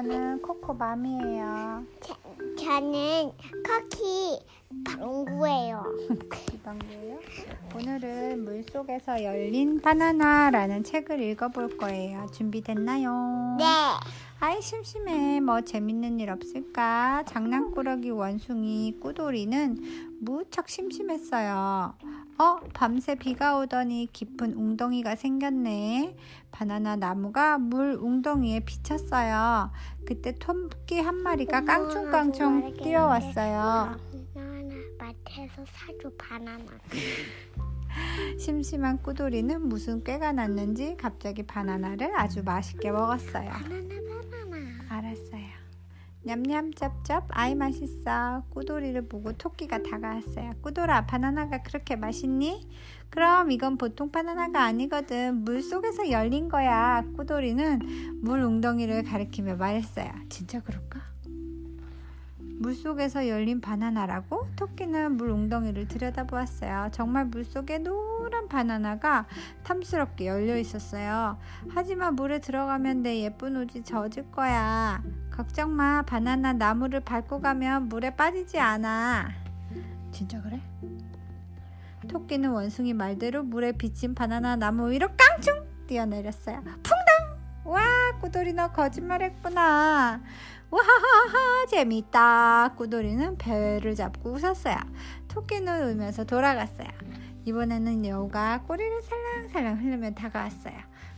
저는 코코맘이에요. 저, 저는 커키 방구예요. 이방구예요. 오늘은 물속에서 열린 바나나라는 책을 읽어볼 거예요. 준비됐나요? 네. 아이 심심해. 뭐 재밌는 일 없을까? 장난꾸러기 원숭이 꾸돌이는 무척 심심했어요. 어, 밤새 비가 오더니 깊은 웅덩이가 생겼네. 바나나 나무가 물 웅덩이에 비쳤어요. 그때 토끼 한 마리가 깡충깡충 뛰어왔어요. 바나나 마트에서 사줘 바나나. 심심한 꾸돌이는 무슨 꾀가 났는지 갑자기 바나나를 아주 맛있게 먹었어요. 바나나. 알았어요. 냠냠 짭짭 아이 맛있어. 꾸돌이를 보고 토끼가 다가왔어요. 꾸돌아 바나나가 그렇게 맛있니? 그럼 이건 보통 바나나가 아니거든. 물 속에서 열린 거야. 꾸돌이는 물 웅덩이를 가리키며 말했어요. 진짜 그럴까? 물 속에서 열린 바나나라고? 토끼는 물 웅덩이를 들여다보았어요. 정말 물 속에 노란 바나나가 탐스럽게 열려 있었어요. 하지만 물에 들어가면 내 예쁜 옷이 젖을 거야. 걱정 마. 바나나 나무를 밟고 가면 물에 빠지지 않아. 진짜 그래? 토끼는 원숭이 말대로 물에 비친 바나나 나무 위로 깡충 뛰어내렸어요. 풍당! 와, 꾸돌이 너 거짓말했구나. 와하하하 재밌다. 꾸돌이는 배를 잡고 웃었어요. 토끼는 울면서 돌아갔어요. 이번에는 여우가 꼬리를 살랑살랑 흘리며 다가왔어요.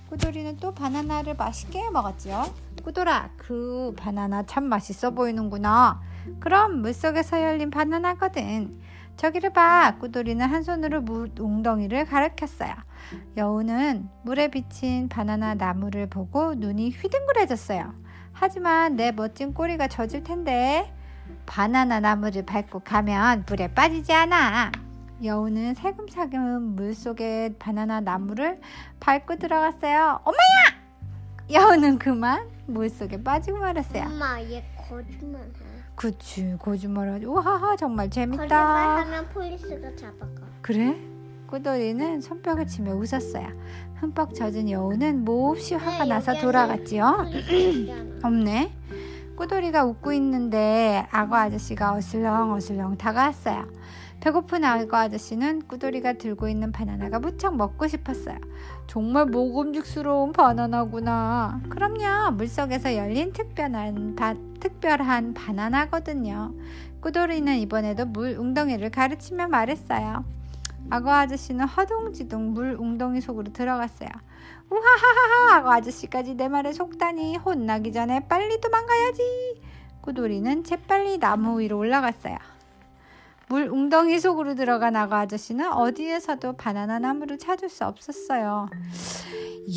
꾸돌이는 또 바나나를 맛있게 먹었죠. 꾸돌아, 그 바나나 참 맛있어 보이는구나. 그럼 물속에서 열린 바나나거든. 저기를 봐. 꾸돌이는 한 손으로 물 웅덩이를 가리켰어요. 여우는 물에 비친 바나나 나무를 보고 눈이 휘둥그레졌어요. 하지만 내 멋진 꼬리가 젖을 텐데 바나나 나무를 밟고 가면 물에 빠지지 않아. 여우는 살금살금 물속에 바나나 나무를 밟고 들어갔어요. 엄마야! 여우는 그만 물속에 빠지고 말았어요. 엄마 얘 거짓말해. 그치 거짓말하지. 우하하 정말 재밌다. 거짓말하면 폴리스가 잡아가. 그래? 꾸돌이는 손뼉을 치며 웃었어요. 흠뻑 젖은 여우는 몹시 화가 네, 나서 돌아갔지요. 없네. 꾸돌이가 웃고 있는데 악어 아저씨가 어슬렁 어슬렁 다가왔어요. 배고픈 악어 아저씨는 꾸돌이가 들고 있는 바나나가 무척 먹고 싶었어요. 정말 먹음직스러운 바나나구나. 그럼요. 물속에서 열린 특별한, 바, 특별한 바나나거든요. 꾸돌이는 이번에도 물 웅덩이를 가르치며 말했어요. 악어 아저씨는 허둥지둥 물 웅덩이 속으로 들어갔어요. 우하하하하 악어 아저씨까지 내 말에 속다니 혼나기 전에 빨리 도망가야지. 꾸돌이는 재빨리 나무 위로 올라갔어요. 물 웅덩이 속으로 들어간 악어 아저씨는 어디에서도 바나나 나무를 찾을 수 없었어요.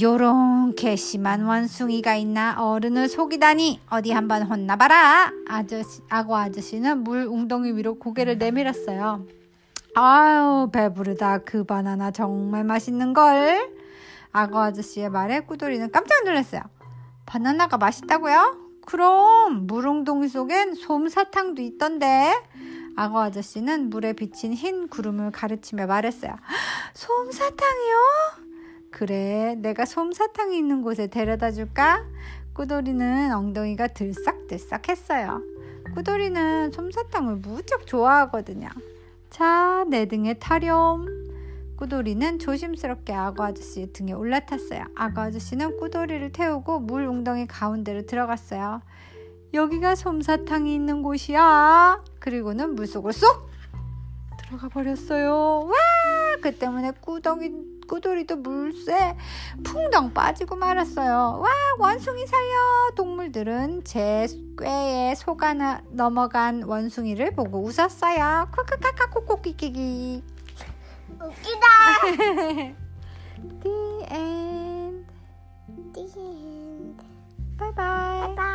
요런 괘씸한 원숭이가 있나 어른을 속이다니 어디 한번 혼나봐라. 아저씨, 악어 아저씨는 물 웅덩이 위로 고개를 내밀었어요. 아유 배부르다 그 바나나 정말 맛있는걸 악어 아저씨의 말에 꾸돌이는 깜짝 놀랐어요 바나나가 맛있다고요? 그럼 물웅덩이 속엔 솜사탕도 있던데 악어 아저씨는 물에 비친 흰 구름을 가르치며 말했어요 솜사탕이요? 그래 내가 솜사탕이 있는 곳에 데려다 줄까? 꾸돌이는 엉덩이가 들썩들썩 했어요 꾸돌이는 솜사탕을 무척 좋아하거든요 자, 내 등에 타렴. 꾸돌이는 조심스럽게 악어 아저씨의 등에 올라탔어요. 악어 아저씨는 꾸돌이를 태우고 물 웅덩이 가운데로 들어갔어요. 여기가 솜사탕이 있는 곳이야. 그리고는 물속으로 쏙 들어가 버렸어요. 와! 그 때문에 꾸덩이 꾸돌이도 물새 풍덩 빠지고 말았어요. 와, 원숭이 살려! 동물들은 제 꾀에 속아 넘어간 원숭이를 보고 웃었어요. 코카카카 코코키키기. 웃기다. The end. The end. 바이바이.